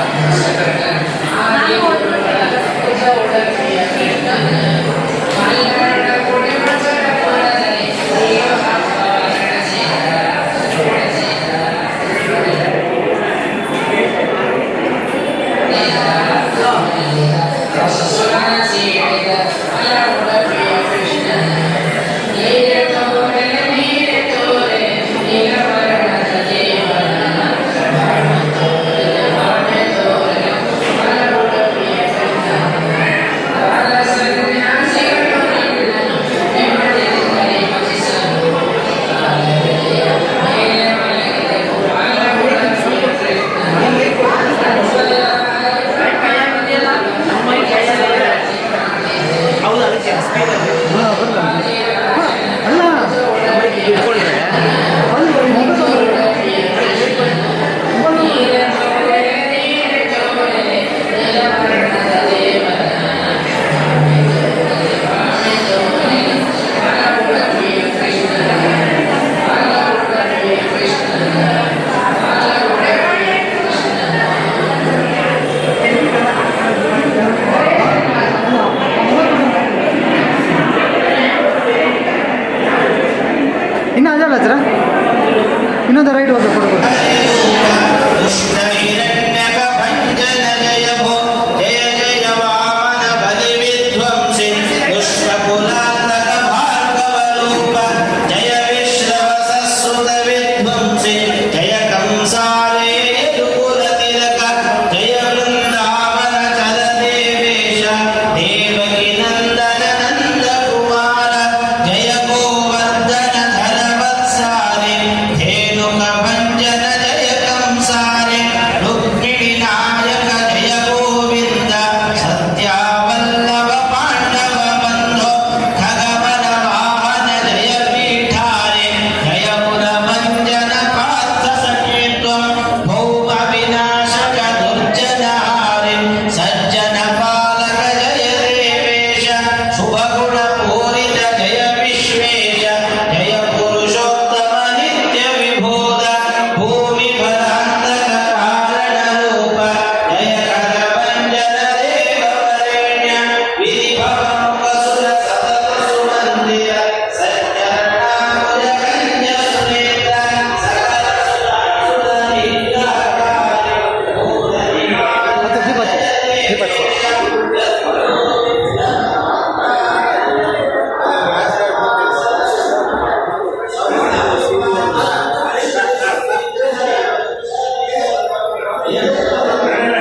Gracias. Yes.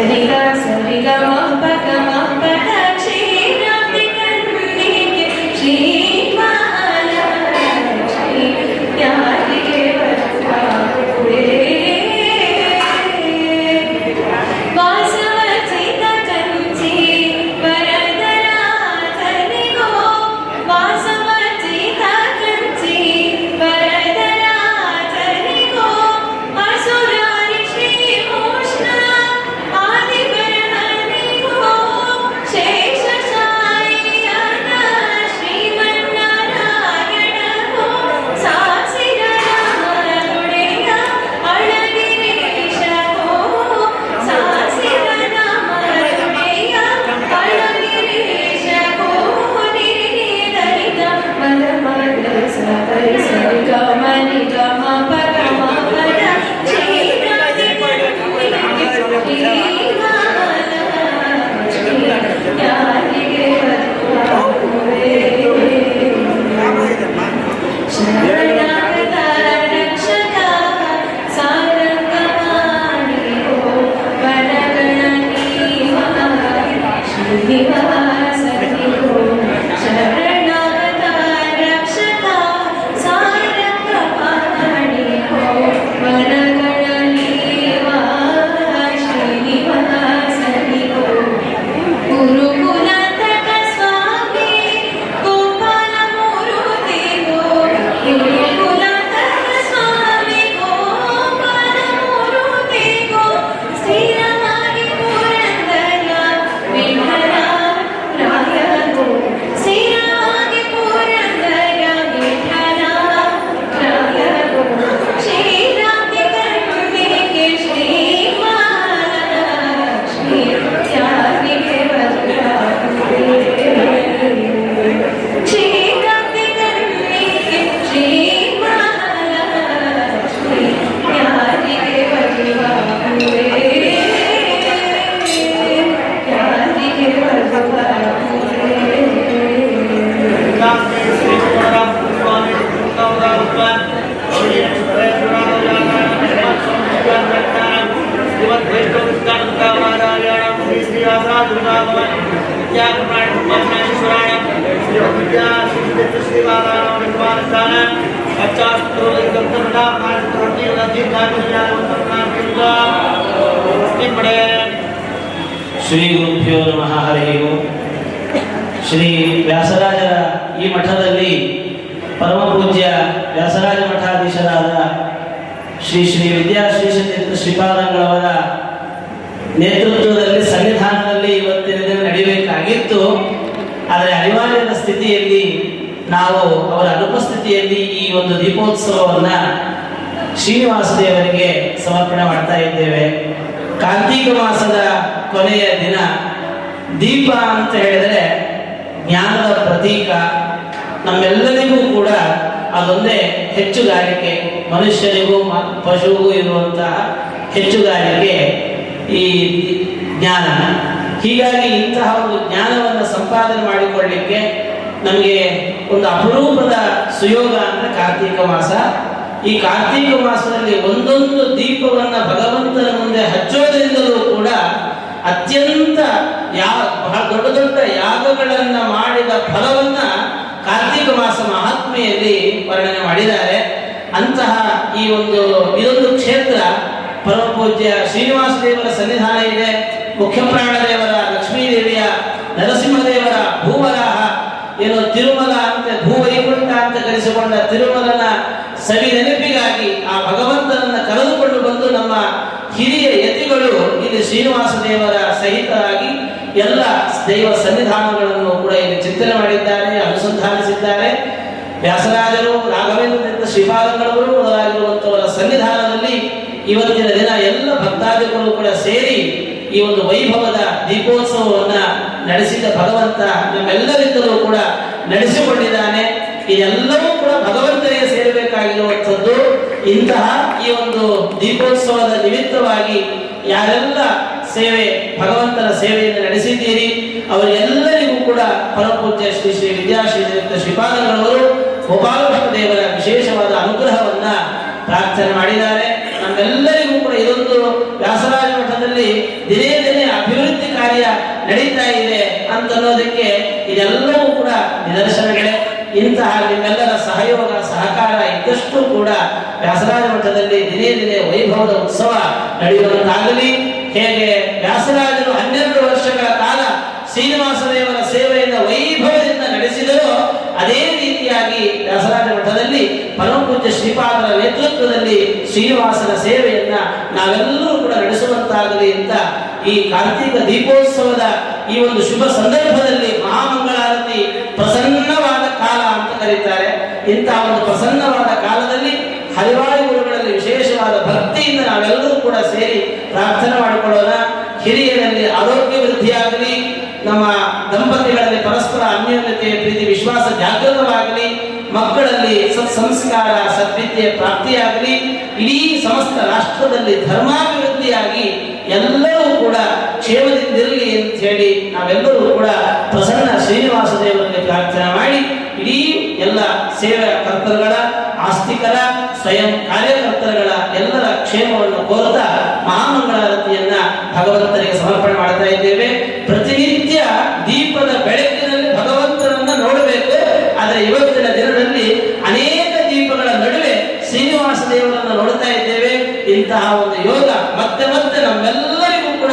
se dedica, se Srishatirtha ಶ್ರೀಪಾದಂಗಳವರ ನೇತೃತ್ವದಲ್ಲಿ ಸಂವಿಧಾನದಲ್ಲಿ ಇವತ್ತಿನ ದಿನ ನಡೆಯಬೇಕಾಗಿತ್ತು. ಆದರೆ ಅನಿವಾರ್ಯದ ಸ್ಥಿತಿಯಲ್ಲಿ ನಾವು ಅವರ ಅನುಪಸ್ಥಿತಿಯಲ್ಲಿ ಈ ಒಂದು ದೀಪೋತ್ಸವವನ್ನ ಶ್ರೀನಿವಾಸ ದೇವರಿಗೆ ಸಮರ್ಪಣೆ ಮಾಡ್ತಾ ಇದ್ದೇವೆ. ಕಾರ್ತೀಕ ಮಾಸದ ಕೊನೆಯ ದಿನ ದೀಪ ಅಂತ ಹೇಳಿದರೆ ಜ್ಞಾನದ ಪ್ರತೀಕ. ನಮ್ಮೆಲ್ಲರಿಗೂ ಕೂಡ ಅದೊಂದೇ ಹೆಚ್ಚುಗಾರಿಕೆ. ಮನುಷ್ಯರಿಗೂ ಪಶುಗೂ ಇರುವಂತಹ ಹೆಚ್ಚುಗಾರಿಕೆ ಈ ಜ್ಞಾನ. ಹೀಗಾಗಿ ಇಂತಹ ಒಂದು ಜ್ಞಾನವನ್ನು ಸಂಪಾದನೆ ಮಾಡಿಕೊಳ್ಳಿಕ್ಕೆ ನಮಗೆ ಒಂದು ಅಪರೂಪದ ಸುಯೋಗ ಅಂದ್ರೆ ಕಾರ್ತೀಕ ಮಾಸ. ಈ ಕಾರ್ತೀಕ ಮಾಸದಲ್ಲಿ ಒಂದೊಂದು ದೀಪವನ್ನು ಭಗವಂತನ ಮುಂದೆ ಹಚ್ಚೋದ್ರಿಂದಲೂ ಕೂಡ ಅತ್ಯಂತ ಯಾ ಬಹಳ ದೊಡ್ಡ ದೊಡ್ಡ ಯಾಗಗಳನ್ನು ಮಾಡಿದ ಫಲವನ್ನ ಕಾರ್ತೀಕ ಮಹಾತ್ಮೆಯಲ್ಲಿ ವರ್ಣನೆ ಮಾಡಿದ್ದಾರೆ. ಅಂತಹ ಈ ಒಂದು ಇದೊಂದು ಕ್ಷೇತ್ರ ಪರಮ ಪೂಜ್ಯ ಶ್ರೀನಿವಾಸ ದೇವರ ಸನ್ನಿಧಾನ ಇದೆ. ಮುಖ್ಯಪ್ರಾಣ ದೇವರ, ಲಕ್ಷ್ಮೀ ದೇವಿಯ, ನರಸಿಂಹದೇವರ ಭೂವರಾಹ, ಏನು ತಿರುಮಲ ಅಂತ ಭೂವೈಕುಂಠ ಅಂತ ಕರೆಸಿಕೊಂಡ ತಿರುಮಲನ ಸವಿ ನೆನಪಿಗಾಗಿ ಆ ಭಗವಂತನನ್ನ ಕರೆದುಕೊಂಡು ಬಂದು ನಮ್ಮ ಹಿರಿಯ ಯತಿಗಳು ಇಲ್ಲಿ ಶ್ರೀನಿವಾಸ ದೇವರ ಸಹಿತರಾಗಿ ಎಲ್ಲ ದೈವ ಸನ್ನಿಧಾನಗಳನ್ನು ಕೂಡ ಇಲ್ಲಿ ಚಿಂತನೆ ಮಾಡಿದ್ದಾರೆ, ಅನುಸಂಧಾನಿಸಿದ್ದಾರೆ. ವ್ಯಾಸರಾಜರು, ರಾಘವೇಂದ್ರ ಶ್ರೀಪಾದಗಳವರು ಮೊದಲಾಗಿರುವಂತವರ ಸನ್ನಿಧಾನದಲ್ಲಿ ಇವತ್ತಿನ ದಿನ ಎಲ್ಲ ಭಕ್ತಾದಿಗಳು ಕೂಡ ಸೇರಿ ಈ ಒಂದು ವೈಭವದ ದೀಪೋತ್ಸವವನ್ನ ನಡೆಸಿದ ಭಗವಂತ ನಮ್ಮೆಲ್ಲರಿಂದಲೂ ಕೂಡ ನಡೆಸಿಕೊಂಡಿದ್ದಾನೆ. ಇದೆಲ್ಲವೂ ಕೂಡ ಭಗವಂತನಿಗೆ ಸೇರಬೇಕಾಗಿರುವಂಥದ್ದು. ಇಂತಹ ಈ ಒಂದು ದೀಪೋತ್ಸವದ ನಿಮಿತ್ತವಾಗಿ ಯಾರೆಲ್ಲ ಸೇವೆ ಭಗವಂತನ ಸೇವೆಯನ್ನು ನಡೆಸಿದ್ದೀರಿ. ಅವರೆಲ್ಲರಿಗೂ ಕೂಡ ಪರಮಪೂಜ್ಯ ಶ್ರೀ ಶ್ರೀ ವಿದ್ಯಾಶ್ರೀಯುಕ್ತ ಶ್ರೀಪಾದಗಳವರು ಗೋಪಾಲಕೃಷ್ಣ ದೇವರ ವಿಶೇಷವಾದ ಅನುಗ್ರಹವನ್ನ ಪ್ರಾರ್ಥನೆ ಮಾಡಿದ್ದಾರೆ. ನಮ್ಮೆಲ್ಲರಿಗೂ ಕೂಡ ಇದೊಂದು ವ್ಯಾಸರಾಜ ಮಠದಲ್ಲಿ ದಿನೇ ದಿನೇ ಅಭಿವೃದ್ಧಿ ಕಾರ್ಯ ನಡೀತಾ ಇದೆ ಅಂತ ಅನ್ನೋದಕ್ಕೆ ಇದೆಲ್ಲವೂ ಕೂಡ ನಿದರ್ಶನಗಳೇ. ಇಂತಹ ನಿಮ್ಮೆಲ್ಲರ ಸಹಯೋಗ, ಸಹಕಾರ ಇದ್ದಷ್ಟು ಕೂಡ ವ್ಯಾಸರಾಜ ಮಠದಲ್ಲಿ ದಿನೇ ದಿನೇ ವೈಭವದ ಉತ್ಸವ ನಡೆಯುವಂತಾಗಲಿ. ಹೇಗೆ ವ್ಯಾಸರಾಜರು ಹನ್ನೆರಡು ವರ್ಷಗಳ ಕಾಲ ಶ್ರೀನಿವಾಸ ದೇವರ ಸೇವೆಯಿಂದ ವೈಭವದಿಂದ ನಡೆಸಿದರೋ, ಅದೇ ರೀತಿಯಾಗಿ ವ್ಯಾಸರಾಜ ಮಠದಲ್ಲಿ ಪರಮಪೂಜ್ಯ ಶ್ರೀಪಾದರ ನೇತೃತ್ವದಲ್ಲಿ ಶ್ರೀನಿವಾಸನ ಸೇವೆಯನ್ನ ನಾವೆಲ್ಲರೂ ಕೂಡ ನಡೆಸುವಂತಾಗಲಿ ಅಂತ ಈ ಕಾರ್ತಿಕ ದೀಪೋತ್ಸವದ ಈ ಒಂದು ಶುಭ ಸಂದರ್ಭದಲ್ಲಿ ಮಹಾಮಂಗಳಾರತಿ ಪ್ರಸನ್ನವಾದ ಕಾಲ ಅಂತ ಕರೀತಾರೆ ಇಂತಹ ಒಂದು ಪ್ರಸನ್ನವಾದ ಕಾಲದಲ್ಲಿ ಹಲವಾರು ಗುರುಗಳಲ್ಲಿ ವಿಶೇಷವಾದ ಭಕ್ತಿಯಿಂದ ನಾವೆಲ್ಲರೂ ಕೂಡ ಸೇರಿ ಪ್ರಾರ್ಥನೆ ಮಾಡಿಕೊಳ್ಳೋಣ. ಹಿರಿಯರಲ್ಲಿ ಆರೋಗ್ಯ ವೃದ್ಧಿಯಾಗಲಿ, ನಮ್ಮ ದಂಪತಿಗಳಲ್ಲಿ ಪರಸ್ಪರ ಅನ್ಯೋನ್ಯತೆ ಪ್ರೀತಿ, ವಿಶ್ವಾಸ ಜಾಗೃತವಾಗಲಿ, ಮಕ್ಕಳಲ್ಲಿ ಸತ್ ಸಂಸ್ಕಾರ, ಸದ್ವಿದ್ಯೆ, ಪ್ರಾಪ್ತಿಯಾಗಲಿ, ಇಡೀ ಸಮಸ್ತ ರಾಷ್ಟ್ರದಲ್ಲಿ ಧರ್ಮಾಭಿವೃದ್ಧಿಯಾಗಿ ಎಲ್ಲರೂ ಕೂಡ ಕ್ಷೇಮದಿಂದಿರಲಿ ಅಂತ ಹೇಳಿ ನಾವೆಲ್ಲರೂ ಕೂಡ ಪ್ರಸನ್ನ ಶ್ರೀನಿವಾಸ ದೇವರಲ್ಲಿ ಪ್ರಾರ್ಥನೆ ಮಾಡಿ, ಇಡೀ ಎಲ್ಲ ಸೇವೆಯ ಕರ್ತರುಗಳ, ಆಸ್ತಿಕರ, ಸ್ವಯಂ ಕಾರ್ಯಕರ್ತರುಗಳ ಎಲ್ಲರ ಕ್ಷೇಮವನ್ನು ಕೋರುತ್ತಾ ಮಹಾಮಂಗಳಾರತಿಯನ್ನ ಭಗವಂತನಿಗೆ ಸಮರ್ಪಣೆ ಮಾಡ್ತಾ ಇದ್ದೇವೆ. ಪ್ರತಿನಿತ್ಯ ದೀಪದ ಬೆಳಕಿನಲ್ಲಿ ಭಗವಂತನನ್ನ ನೋಡಬೇಕು. ಆದರೆ ಇವತ್ತಿನ ದಿನದಲ್ಲಿ ಅನೇಕ ದೀಪಗಳ ನಡುವೆ ಶ್ರೀನಿವಾಸ ದೇವರನ್ನು ನೋಡ್ತಾ ಇದ್ದೇವೆ. ಇಂತಹ ಒಂದು ಯೋಗ ಮತ್ತೆ ಮತ್ತೆ ನಮ್ಮೆಲ್ಲರಿಗೂ ಕೂಡ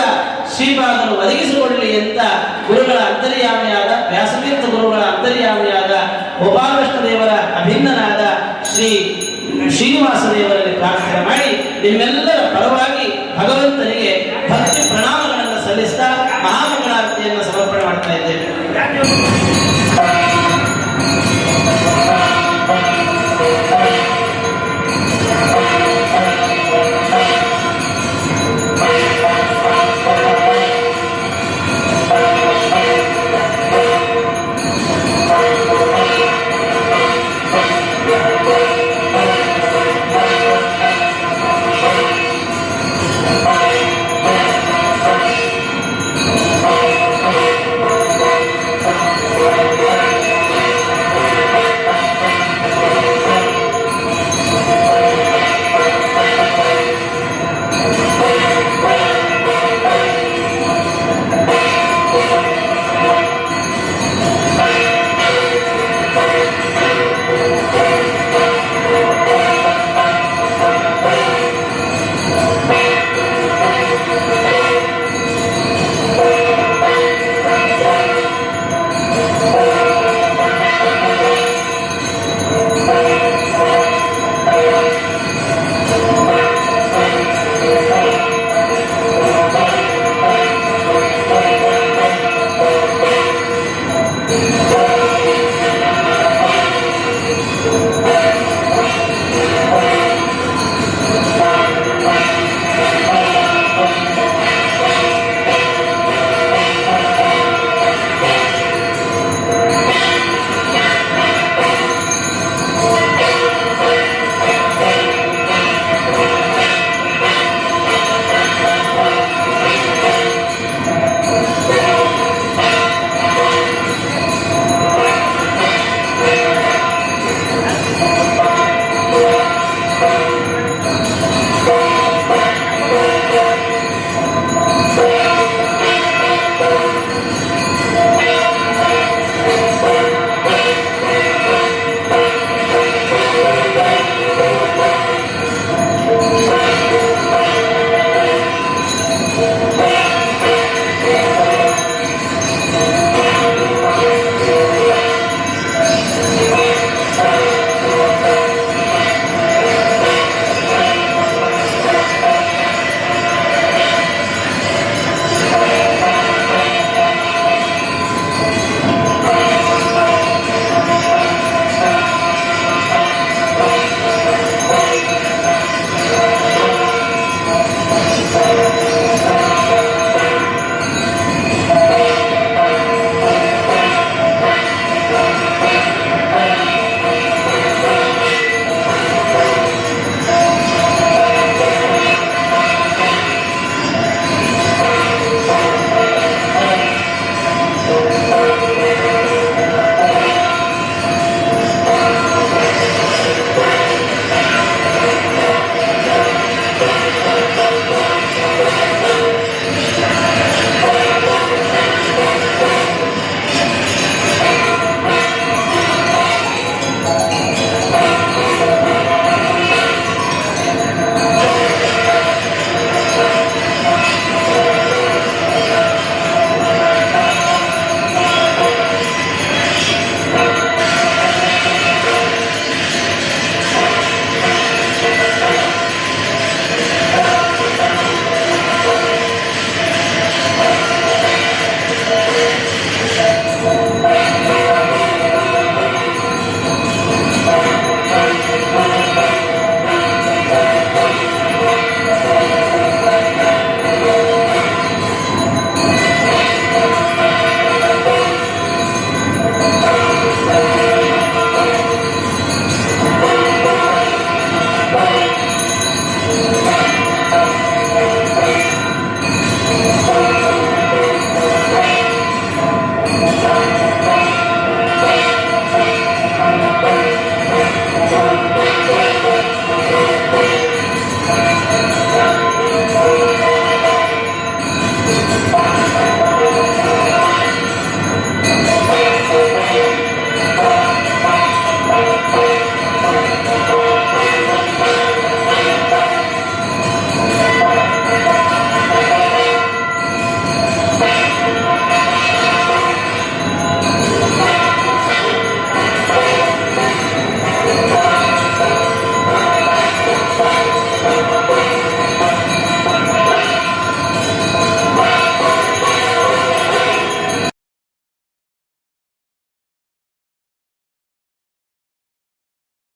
ಶ್ರೀಪಾದರು ಒದಗಿಸಿಕೊಳ್ಳಲಿ ಅಂತ ಗುರುಗಳ ಅಂತರ್ಯಾಮಿಯಾದ ವ್ಯಾಸತೀರ್ಥ ಗುರುಗಳ ಅಂತರ್ಯಾಮಿಯಾದ ಗೋಪಾಲಕೃಷ್ಣ ದೇವರ ಅಭಿನ್ನನಾದ ಶ್ರೀ ಶ್ರೀನಿವಾಸ ದೇವರಲ್ಲಿ ಪ್ರಾರ್ಥನೆ ಮಾಡಿ ನಿಮ್ಮೆಲ್ಲರ ಪರವಾಗಿ ಭಗವಂತನಿಗೆ ಭಕ್ತಿ ಪ್ರಣಾಮಗಳನ್ನು ಸಲ್ಲಿಸ್ತಾ ಮಹಾಮಂಗಳಾರತಿಯನ್ನು ಸಮರ್ಪಣೆ ಮಾಡ್ತಾ ಇದ್ದೇವೆ